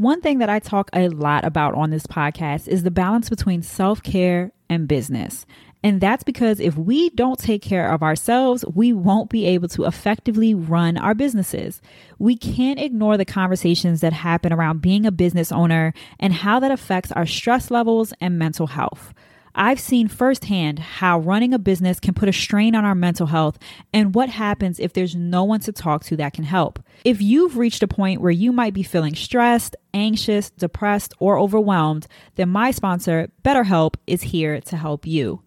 One thing that I talk a lot about on this podcast is the balance between self care and business. And that's because if we don't take care of ourselves, we won't be able to effectively run our businesses. We can't ignore the conversations that happen around being a business owner and how that affects our stress levels and mental health. I've seen firsthand how running a business can put a strain on our mental health and what happens if there's no one to talk to that can help. If you've reached a point where you might be feeling stressed, anxious, depressed, or overwhelmed, then my sponsor, BetterHelp, is here to help you.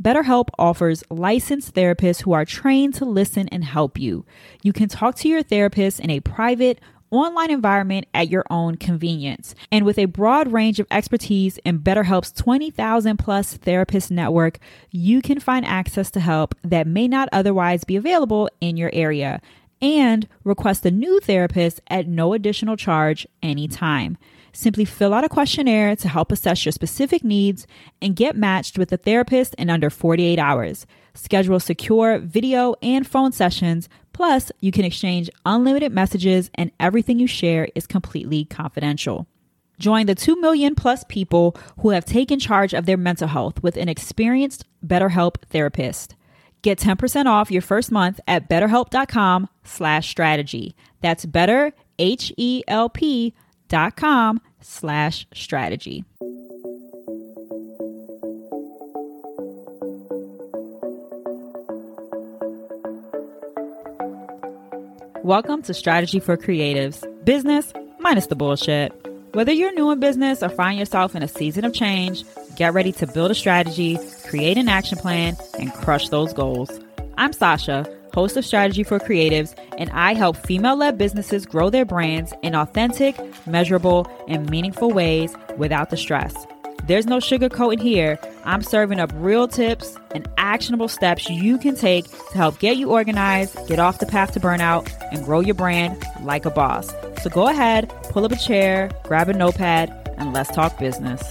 BetterHelp offers licensed therapists who are trained to listen and help you. You can talk to your therapist in a private, online environment at your own convenience. And with a broad range of expertise in BetterHelp's 20,000 plus therapist network, you can find access to help that may not otherwise be available in your area and request a new therapist at no additional charge anytime. Simply fill out a questionnaire to help assess your specific needs and get matched with a therapist in under 48 hours. Schedule secure video and phone sessions. Plus, you can exchange unlimited messages, and everything you share is completely confidential. Join the 2 million plus people who have taken charge of their mental health with an experienced BetterHelp therapist. Get 10% off your first month at betterhelp.com slash strategy. That's better, H-E-L-P dot com slash strategy. Welcome to Strategy for Creatives, business minus the bullshit. Whether you're new in business or find yourself in a season of change, get ready to build a strategy, create an action plan, and crush those goals. I'm Sasha, host of Strategy for Creatives, and I help female led businesses grow their brands in authentic, measurable, and meaningful ways without the stress. There's no sugarcoating here. I'm serving up real tips and actionable steps you can take to help get you organized, get off the path to burnout, and grow your brand like a boss. So go ahead, pull up a chair, grab a notepad, and let's talk business.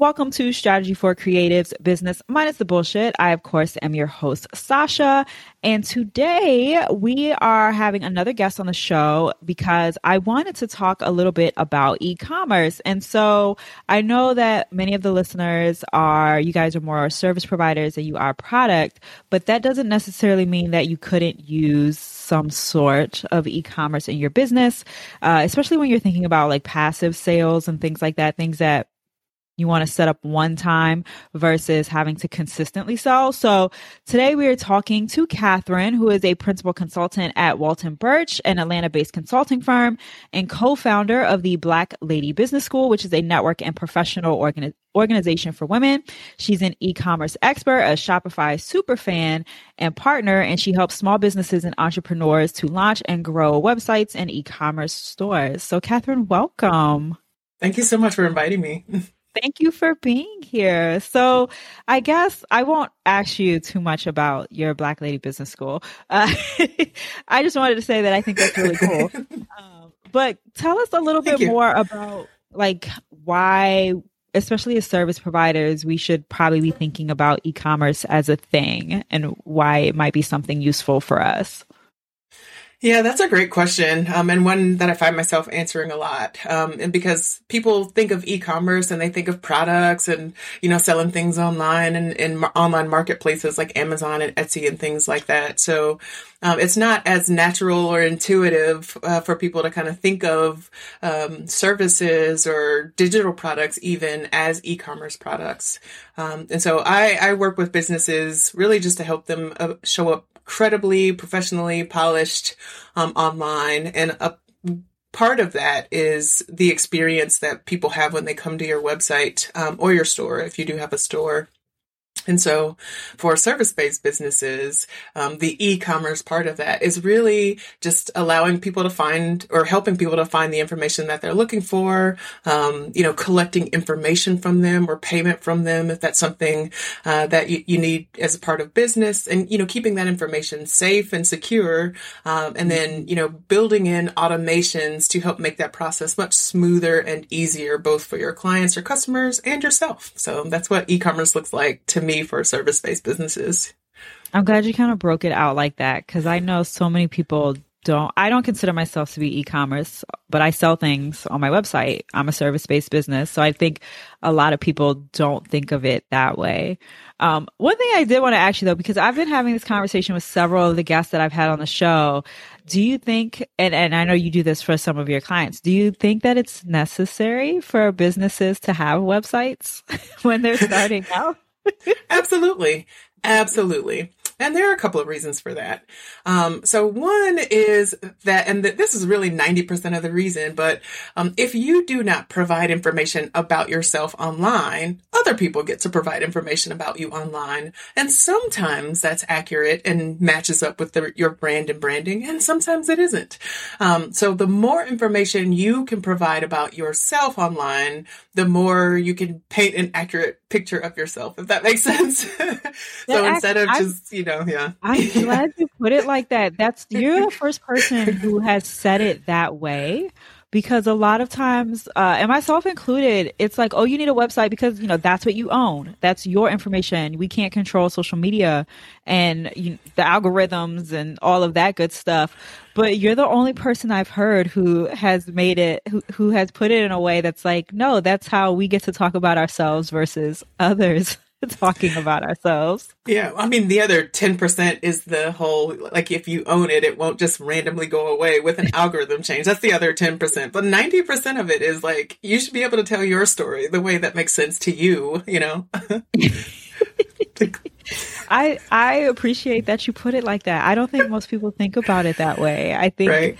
Welcome to Strategy for Creatives Business Minus the Bullshit. I, of course, am your host, Sasha. And today we are having another guest on the show because I wanted to talk a little bit about e commerce. And so I know that many of the listeners are, you guys are more service providers than you are product, but that doesn't necessarily mean that you couldn't use some sort of e-commerce in your business, uh, especially when you're thinking about like passive sales and things like that, things that you want to set up one time versus having to consistently sell. So today we are talking to Kathryn, who is a principal consultant at Walton Birch, an Atlanta based consulting firm and co-founder of the Black Lady Business School, which is a network and professional organi- organization for women. She's an e-commerce expert, a Shopify super fan and partner, and she helps small businesses and entrepreneurs to launch and grow websites and e-commerce stores. So Kathryn, welcome. Thank you so much for inviting me. Thank you for being here. So, I guess I won't ask you too much about your Black Lady Business School. Uh, I just wanted to say that I think that's really cool. um, but tell us a little Thank bit you. more about like why, especially as service providers, we should probably be thinking about e-commerce as a thing and why it might be something useful for us. Yeah, that's a great question, um, and one that I find myself answering a lot. Um, and because people think of e-commerce and they think of products and you know selling things online and in online marketplaces like Amazon and Etsy and things like that. So um, it's not as natural or intuitive uh, for people to kind of think of um, services or digital products even as e-commerce products. Um, and so I, I work with businesses really just to help them uh, show up incredibly professionally polished um, online. And a part of that is the experience that people have when they come to your website um, or your store, if you do have a store. And so for service based businesses, um, the e-commerce part of that is really just allowing people to find or helping people to find the information that they're looking for, um, you know, collecting information from them or payment from them if that's something uh, that you, you, need as a part of business and, you know, keeping that information safe and secure. Um, and then, you know, building in automations to help make that process much smoother and easier, both for your clients, your customers, and yourself. So that's what e-commerce looks like to me for service based businesses. I'm glad you kind of broke it out like that because I know so many people don't I don't consider myself to be e-commerce, but I sell things on my website. I'm a service-based business, so I think a lot of people don't think of it that way. Um, one thing I did want to ask you though, because I've been having this conversation with several of the guests that I've had on the show. Do you think, and, and I know you do this for some of your clients, do you think that it's necessary for businesses to have websites when they're starting out? Absolutely. Absolutely. And there are a couple of reasons for that. Um, so one is that, and th- this is really 90% of the reason, but um, if you do not provide information about yourself online, other people get to provide information about you online. And sometimes that's accurate and matches up with the, your brand and branding, and sometimes it isn't. Um, so the more information you can provide about yourself online, the more you can paint an accurate picture of yourself, if that makes sense. so instead of just, you know, yeah. I'm glad you put it like that. That's you're the first person who has said it that way because a lot of times, uh, and myself included, it's like, oh, you need a website because you know that's what you own. That's your information. We can't control social media and you, the algorithms and all of that good stuff. But you're the only person I've heard who has made it, who who has put it in a way that's like, no, that's how we get to talk about ourselves versus others. talking about ourselves. Yeah, I mean, the other 10% is the whole like if you own it, it won't just randomly go away with an algorithm change. That's the other 10%. But 90% of it is like you should be able to tell your story the way that makes sense to you, you know? I I appreciate that you put it like that. I don't think most people think about it that way. I think right.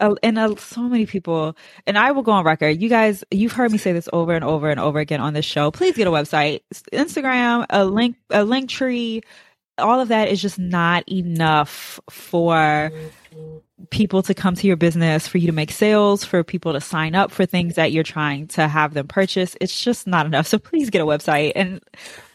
uh, and uh, so many people and I will go on record. You guys, you've heard me say this over and over and over again on this show. Please get a website, Instagram, a link, a Linktree. All of that is just not enough for people to come to your business, for you to make sales, for people to sign up for things that you're trying to have them purchase. It's just not enough. So please get a website and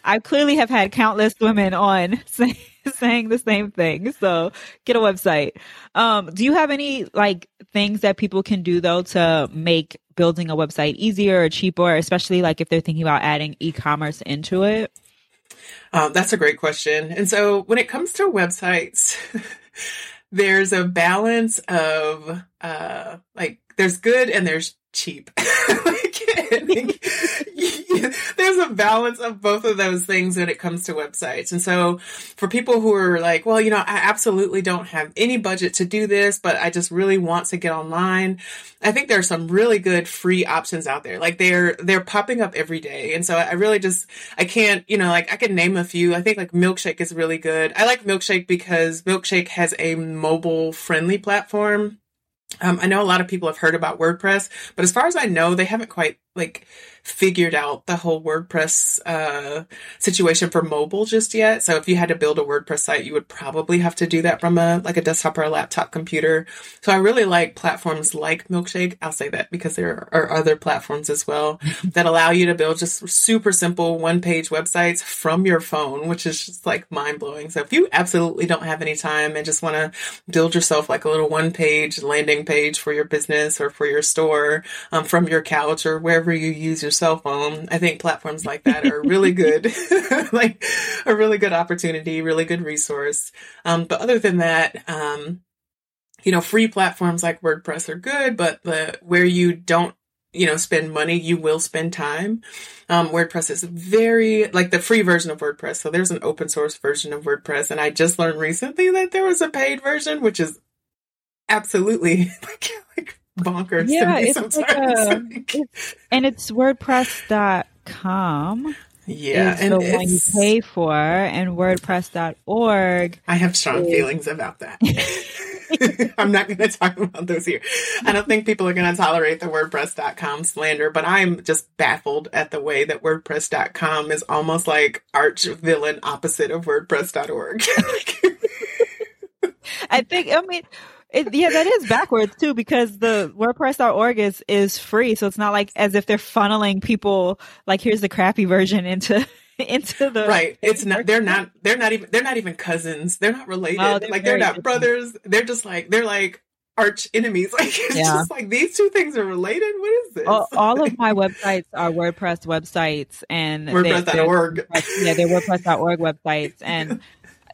I clearly have had countless women on say, saying the same thing. So get a website. Um, do you have any like things that people can do though to make building a website easier or cheaper, especially like if they're thinking about adding e-commerce into it? Um, that's a great question. And so when it comes to websites, there's a balance of uh, like there's good and there's cheap. like, there's a balance of both of those things when it comes to websites. And so for people who are like, well, you know, I absolutely don't have any budget to do this, but I just really want to get online. I think there are some really good free options out there. Like they're, they're popping up every day. And so I really just, I can't, you know, like I can name a few. I think like Milkshake is really good. I like Milkshake because Milkshake has a mobile friendly platform. Um, I know a lot of people have heard about WordPress, but as far as I know, they haven't quite like figured out the whole WordPress uh, situation for mobile just yet. So if you had to build a WordPress site, you would probably have to do that from a like a desktop or a laptop computer. So I really like platforms like Milkshake. I'll say that because there are other platforms as well that allow you to build just super simple one page websites from your phone, which is just like mind blowing. So if you absolutely don't have any time and just want to build yourself like a little one page landing page for your business or for your store um, from your couch or wherever you use your cell phone. I think platforms like that are really good, like a really good opportunity, really good resource. Um, but other than that, um, you know, free platforms like WordPress are good, but the where you don't you know spend money you will spend time um, wordpress is very like the free version of wordpress so there's an open source version of wordpress and i just learned recently that there was a paid version which is absolutely like, like bonkers yeah, it's like a, it's, and it's wordpress.com yeah and the one you pay for and wordpress.org i have strong is, feelings about that. I'm not going to talk about those here. I don't think people are going to tolerate the wordpress.com slander but i'm just baffled at the way that wordpress.com is almost like arch villain opposite of wordpress.org i think i mean it, yeah, that is backwards too because the WordPress.org is is free, so it's not like as if they're funneling people like here's the crappy version into into the right. It's not. They're not. They're not even. They're not even cousins. They're not related. Oh, they're like they're not different. brothers. They're just like they're like arch enemies. Like it's yeah. just like these two things are related. What is this? All, all of my websites are WordPress websites and WordPress.org. They, yeah, they're WordPress.org websites and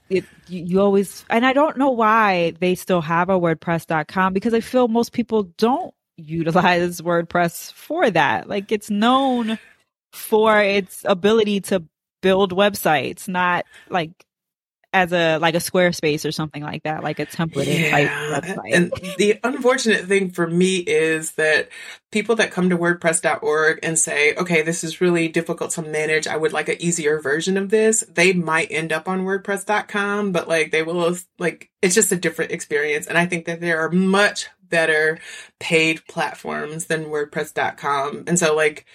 it, you, always, and I don't know why they still have a WordPress.com because I feel most people don't utilize WordPress for that. Like it's known for its ability to build websites, not like as a like a Squarespace or something like that, like a template yeah. type website. And the unfortunate thing for me is that people that come to WordPress.org and say, "Okay, this is really difficult to manage. I would like an easier version of this." They might end up on WordPress.com, but like they will like it's just a different experience. And I think that there are much better paid platforms than WordPress.com. And so like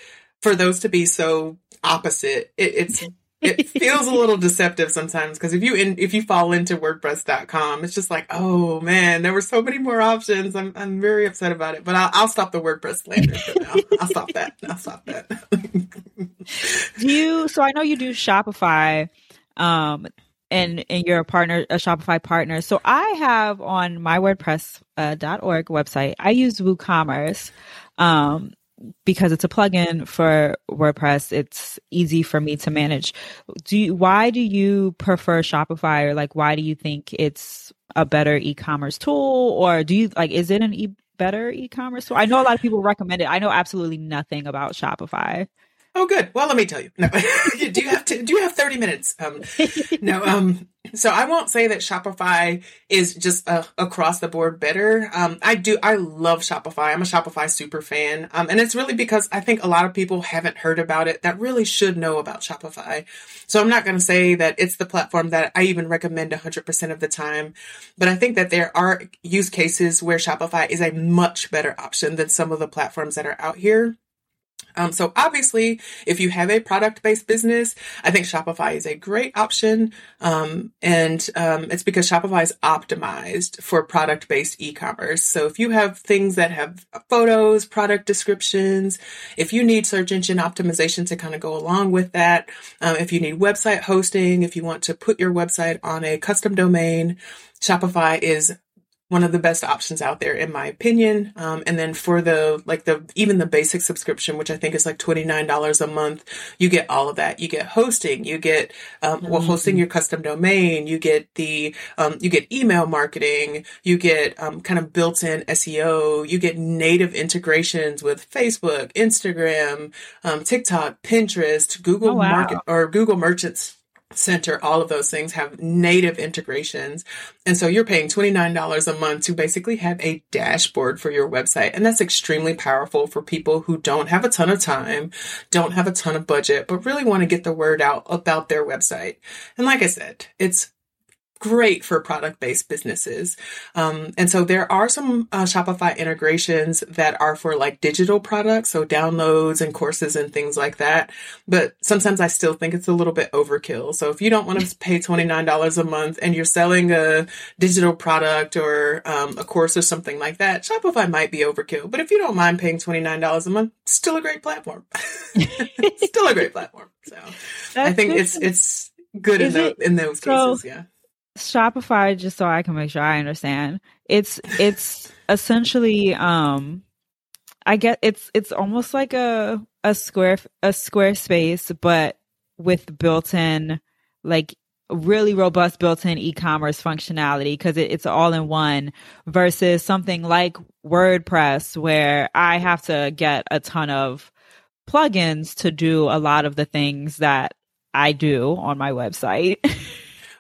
for those to be so opposite, it, it's it feels a little deceptive sometimes because if you in, if you fall into WordPress.com, it's just like, oh man, there were so many more options. I'm I'm very upset about it, but I'll, I'll stop the WordPress slander for now. I'll stop that. I'll stop that. do you? So I know you do Shopify, um, and and you're a partner, a Shopify partner. So I have on my WordPress.org uh, .org website, I use WooCommerce. Um, because it's a plugin for WordPress, it's easy for me to manage. Do you, why do you prefer Shopify or like why do you think it's a better e-commerce tool or do you like is it an e better e-commerce tool? I know a lot of people recommend it. I know absolutely nothing about Shopify. Oh, good. Well, let me tell you. No, do you have to? Do you have thirty minutes? Um, no. Um, so I won't say that Shopify is just uh, across the board better. Um, I do. I love Shopify. I'm a Shopify super fan, um, and it's really because I think a lot of people haven't heard about it that really should know about Shopify. So I'm not going to say that it's the platform that I even recommend 100% of the time, but I think that there are use cases where Shopify is a much better option than some of the platforms that are out here. Um, so obviously, if you have a product-based business, I think Shopify is a great option. Um, and um, it's because Shopify is optimized for product-based e-commerce. So if you have things that have photos, product descriptions, if you need search engine optimization to kind of go along with that, um, if you need website hosting, if you want to put your website on a custom domain, Shopify is one of the best options out there in my opinion. Um, and then for the, like the, even the basic subscription, which I think is like $29 a month, you get all of that. You get hosting, you get, um, well, hosting mm-hmm. your custom domain, you get the, um, you get email marketing, you get, um, kind of built in SEO, you get native integrations with Facebook, Instagram, um, TikTok, Pinterest, Google oh, wow. market or Google merchants Center, all of those things have native integrations. And so you're paying $29 a month to basically have a dashboard for your website. And that's extremely powerful for people who don't have a ton of time, don't have a ton of budget, but really want to get the word out about their website. And like I said, it's great for product based businesses. Um, and so there are some uh, Shopify integrations that are for like digital products, so downloads and courses and things like that. But sometimes I still think it's a little bit overkill. So if you don't want to pay $29 a month and you're selling a digital product or um, a course or something like that, Shopify might be overkill. But if you don't mind paying $29 a month, still a great platform. still a great platform. So That's I think it's, it's good in, the, in those so- cases. Yeah Shopify, just so I can make sure I understand, it's it's essentially um I get it's it's almost like a a square a Squarespace, but with built-in like really robust built-in e-commerce functionality because it, it's all in one versus something like WordPress where I have to get a ton of plugins to do a lot of the things that I do on my website.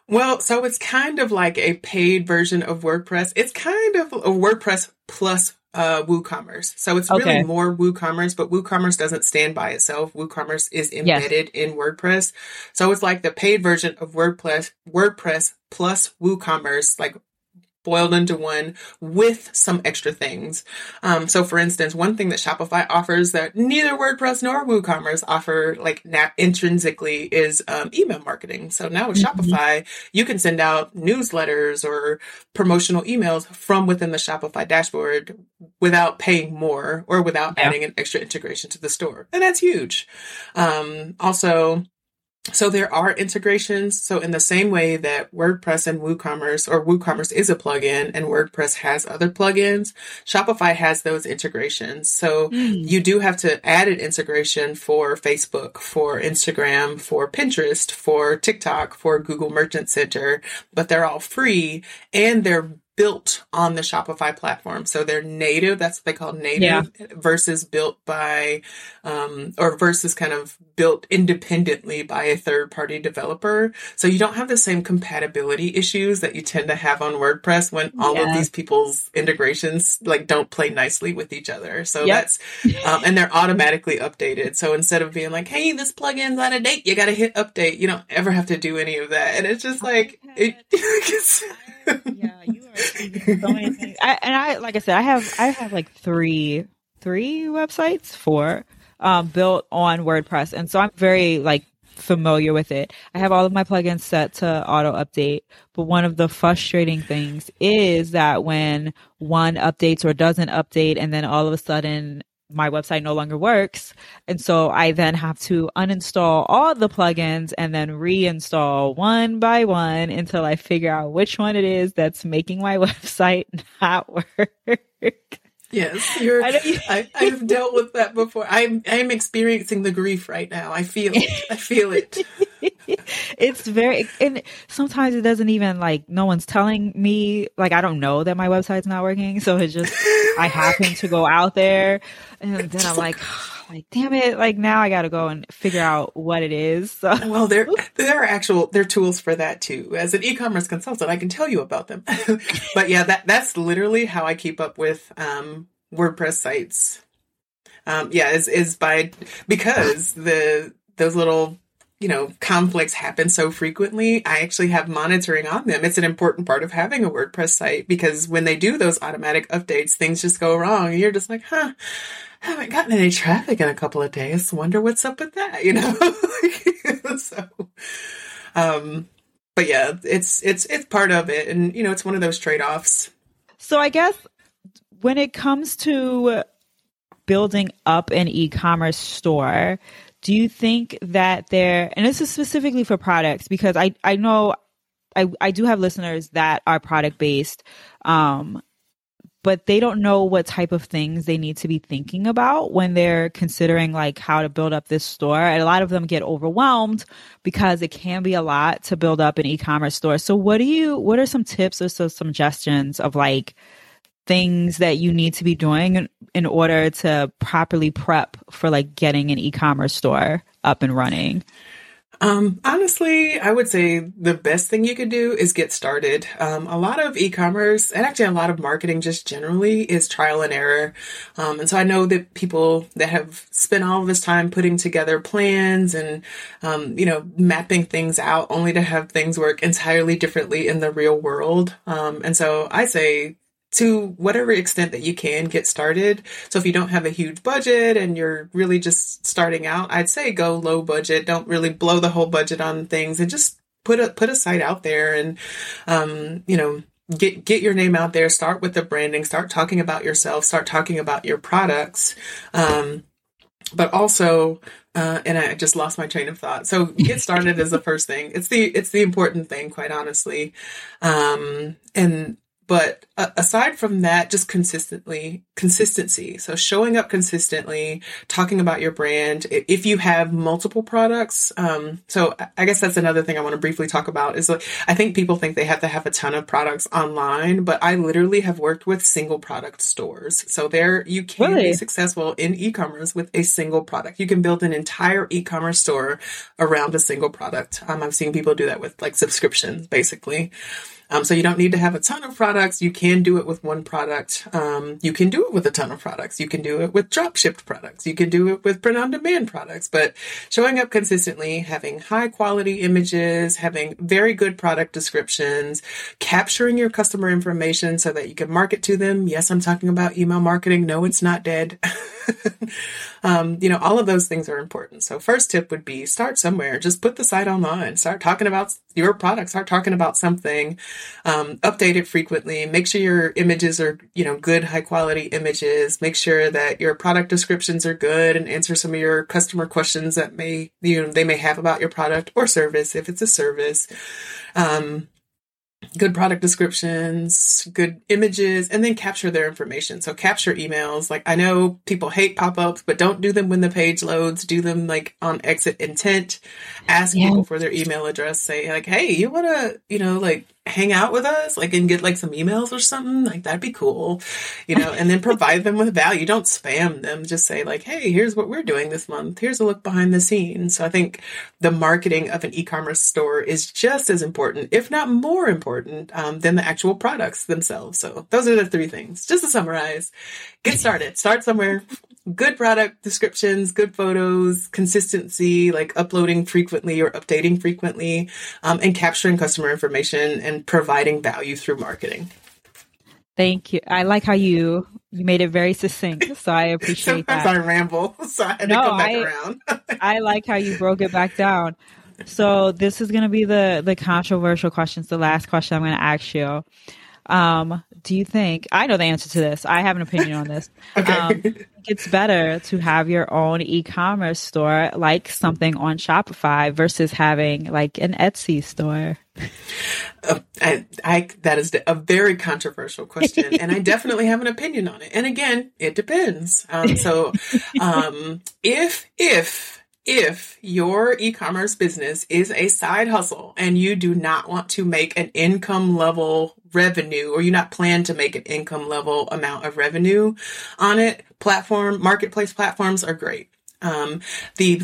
Well, so it's kind of like a paid version of WordPress. It's kind of a WordPress plus uh, WooCommerce. So it's really more WooCommerce, but WooCommerce doesn't stand by itself. WooCommerce is embedded yes. in WordPress. So it's like the paid version of WordPress, WordPress plus WooCommerce, like boiled into one with some extra things. Um, so for instance, one thing that Shopify offers that neither WordPress nor WooCommerce offer like na- intrinsically is um, email marketing. So now with mm-hmm. Shopify, you can send out newsletters or promotional emails from within the Shopify dashboard without paying more or without yeah. adding an extra integration to the store. And that's huge. Um, also, so there are integrations. So in the same way that WordPress and WooCommerce or WooCommerce is a plugin and WordPress has other plugins, Shopify has those integrations. So mm. you do have to add an integration for Facebook, for Instagram, for Pinterest, for TikTok, for Google Merchant Center, but they're all free and they're built on the Shopify platform. So they're native. That's what they call native yeah. versus built by, um, or versus kind of built independently by a third party developer. So you don't have the same compatibility issues that you tend to have on WordPress when all yeah. of these people's integrations like don't play nicely with each other. So yep. that's, um, and they're automatically updated. So instead of being like, Hey, this plugin's out of date, you got to hit update. You don't ever have to do any of that. And it's just like, it, yeah, you are so many. I, and I, like I said, I have, I have like three, three websites, four, um, built on WordPress. And so I'm very like familiar with it. I have all of my plugins set to auto update, but one of the frustrating things is that when one updates or doesn't update and then all of a sudden my website no longer works. And so I then have to uninstall all the plugins and then reinstall one by one until I figure out which one it is that's making my website not work. Yes, you're. I, I, have dealt with that before. I'm I'm experiencing the grief right now. I feel it. I feel it. it's very, and sometimes it doesn't even like no one's telling me. Like I don't know that my website's not working, so it just I happen to go out there, and then I'm like, like damn it! Like now I got to go and figure out what it is. So. Well, there there are actual there are tools for that too. As an e-commerce consultant, I can tell you about them. but yeah, that that's literally how I keep up with um, WordPress sites. Um, yeah, is is by because the those little you know, conflicts happen so frequently, I actually have monitoring on them. It's an important part of having a WordPress site because when they do those automatic updates, things just go wrong. And you're just like, huh, haven't gotten any traffic in a couple of days. Wonder what's up with that, you know? so, um, but yeah, it's, it's, it's part of it. And, you know, it's one of those trade offs. So I guess when it comes to building up an e-commerce store, do you think that there and this is specifically for products because I I know I I do have listeners that are product based um but they don't know what type of things they need to be thinking about when they're considering like how to build up this store. And a lot of them get overwhelmed because it can be a lot to build up an e-commerce store. So what do you what are some tips or some suggestions of like things that you need to be doing in order to properly prep for like getting an e-commerce store up and running? Um, honestly, I would say the best thing you could do is get started. Um, a lot of e-commerce and actually a lot of marketing just generally is trial and error. Um, and so I know that people that have spent all this time putting together plans and, um, you know, mapping things out only to have things work entirely differently in the real world. Um, and so I say to whatever extent that you can get started. So if you don't have a huge budget and you're really just starting out, I'd say go low budget. Don't really blow the whole budget on things and just put a put a site out there and um, you know, get get your name out there, start with the branding, start talking about yourself, start talking about your products. Um, but also uh, and I just lost my train of thought. So get started is the first thing. It's the it's the important thing, quite honestly. Um, and but uh, aside from that, just consistently, consistency. So showing up consistently, talking about your brand. If you have multiple products, um, so I guess that's another thing I want to briefly talk about is like, I think people think they have to have a ton of products online, but I literally have worked with single product stores. So there you can really? be successful in e-commerce with a single product. You can build an entire e-commerce store around a single product. Um, I've seen people do that with like subscriptions, basically. Um, so you don't need to have a ton of products. You can do it with one product. Um, you can do it with a ton of products. You can do it with drop shipped products. You can do it with print on demand products, but showing up consistently, having high quality images, having very good product descriptions, capturing your customer information so that you can market to them. Yes, I'm talking about email marketing. No, it's not dead. um, you know, all of those things are important. So first tip would be start somewhere. Just put the site online. Start talking about your product. Start talking about something. Um, update it frequently. Make sure your images are, you know, good, high quality images. Make sure that your product descriptions are good and answer some of your customer questions that may, you know, they may have about your product or service if it's a service. Um, good product descriptions, good images, and then capture their information. So capture emails. Like I know people hate pop-ups, but don't do them when the page loads. Do them like on exit intent. Ask yeah. people for their email address. Say like, hey, you want to, you know, like hang out with us, like and get like some emails or something, like that'd be cool, you know, and then provide them with value. Don't spam them. Just say like, hey, here's what we're doing this month. Here's a look behind the scenes. So I think the marketing of an e-commerce store is just as important, if not more important, um, than the actual products themselves. So those are the three things. Just to summarize, get started. Start somewhere good product descriptions, good photos, consistency, like uploading frequently or updating frequently, um, and capturing customer information and providing value through marketing. Thank you. I like how you you made it very succinct, so I appreciate Sometimes that. I ramble, so I had no, to come back I, around. I like how you broke it back down. So this is going to be the the controversial questions. The last question I'm going to ask you. Um, do you think I know the answer to this? I have an opinion on this. okay. Um, it's better to have your own e-commerce store, like something on Shopify, versus having like an Etsy store. Uh, I, I, that is a very controversial question, and I definitely have an opinion on it. And again, it depends. Um, so, um, if if if your e-commerce business is a side hustle and you do not want to make an income level revenue or you not plan to make an income level amount of revenue on it, platform, marketplace platforms are great. Um, the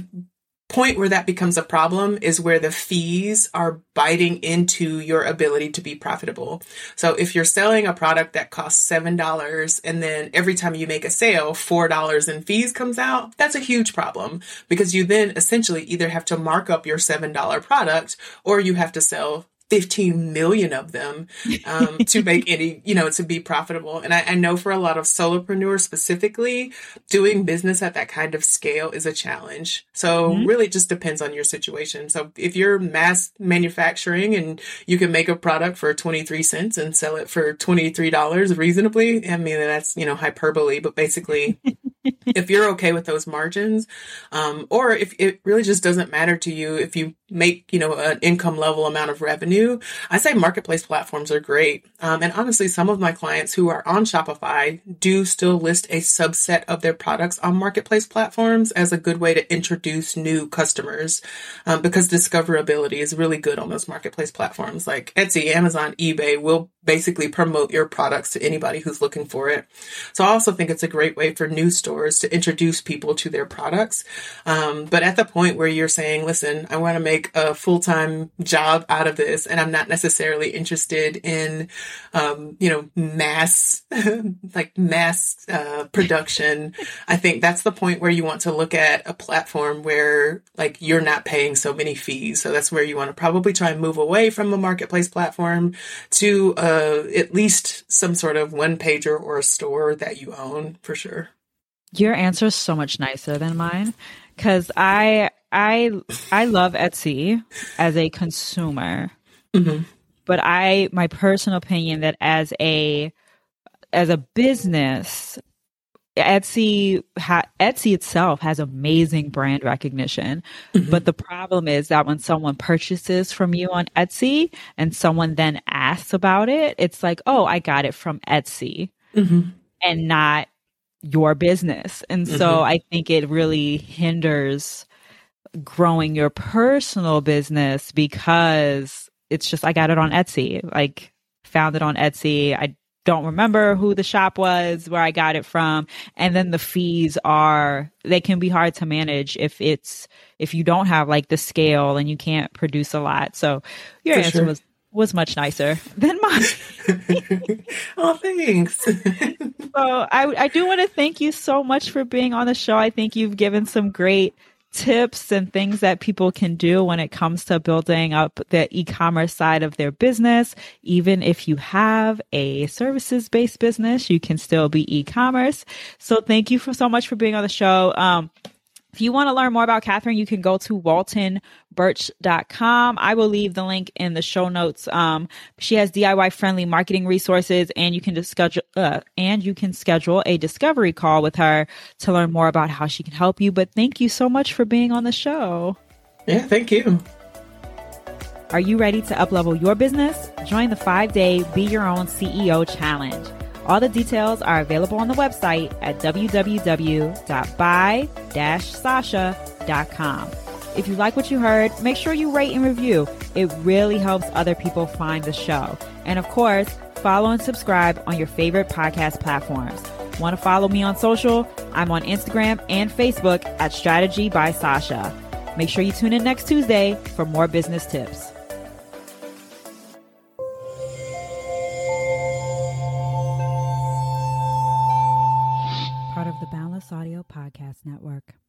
point where that becomes a problem is where the fees are biting into your ability to be profitable. So if you're selling a product that costs $7 and then every time you make a sale, $4 in fees comes out, that's a huge problem because you then essentially either have to mark up your $7 product or you have to sell 15 million of them um, to make any, you know, to be profitable. And I, I, know for a lot of solopreneurs specifically, doing business at that kind of scale is a challenge. So mm-hmm. really it just depends on your situation. So if you're mass manufacturing and you can make a product for 23 cents and sell it for $23 reasonably, I mean, that's, you know, hyperbole, but basically if you're okay with those margins, um, or if it really just doesn't matter to you if you make you know an income level amount of revenue, I say marketplace platforms are great. Um, and honestly, some of my clients who are on Shopify do still list a subset of their products on marketplace platforms as a good way to introduce new customers um, because discoverability is really good on those marketplace platforms like Etsy, Amazon, eBay will basically promote your products to anybody who's looking for it. So I also think it's a great way for new stores to introduce people to their products. Um, but at the point where you're saying, listen, I want to make a full-time job out of this and I'm not necessarily interested in, um, you know, mass, like mass, uh, production. I think that's the point where you want to look at a platform where like you're not paying so many fees. So that's where you want to probably try and move away from a marketplace platform to, uh, at least some sort of one pager or a store that you own for sure. Your answer is so much nicer than mine because I I I love Etsy as a consumer, mm-hmm. but I my personal opinion that as a as a business, Etsy ha- Etsy itself has amazing brand recognition, mm-hmm. but the problem is that when someone purchases from you on Etsy and someone then asks about it, it's like, "Oh, I got it from Etsy." Mm-hmm. And not your business. And so mm-hmm. I think it really hinders growing your personal business because it's just I got it on Etsy. Like found it on Etsy. I don't remember who the shop was where I got it from. And then the fees are, they can be hard to manage if it's, if you don't have like the scale and you can't produce a lot. So your For answer sure. was, was much nicer than mine. oh, thanks. so I, I do want to thank you so much for being on the show. I think you've given some great tips and things that people can do when it comes to building up the e-commerce side of their business. Even if you have a services based business, you can still be e-commerce. So thank you for so much for being on the show. Um, if you want to learn more about Kathryn, you can go to waltonbirch.com. I will leave the link in the show notes. Um, she has DIY friendly marketing resources and you can schedule, uh, and you can schedule a discovery call with her to learn more about how she can help you. But thank you so much for being on the show. Yeah, thank you. Are you ready to uplevel your business? Join the five day Be Your Own CEO Challenge. All the details are available on the website at www.by-sasha.com. If you like what you heard, make sure you rate and review. It really helps other people find the show. And of course, follow and subscribe on your favorite podcast platforms. Want to follow me on social? I'm on Instagram and Facebook at Strategy by Sasha. Make sure you tune in next Tuesday for more business tips. Network.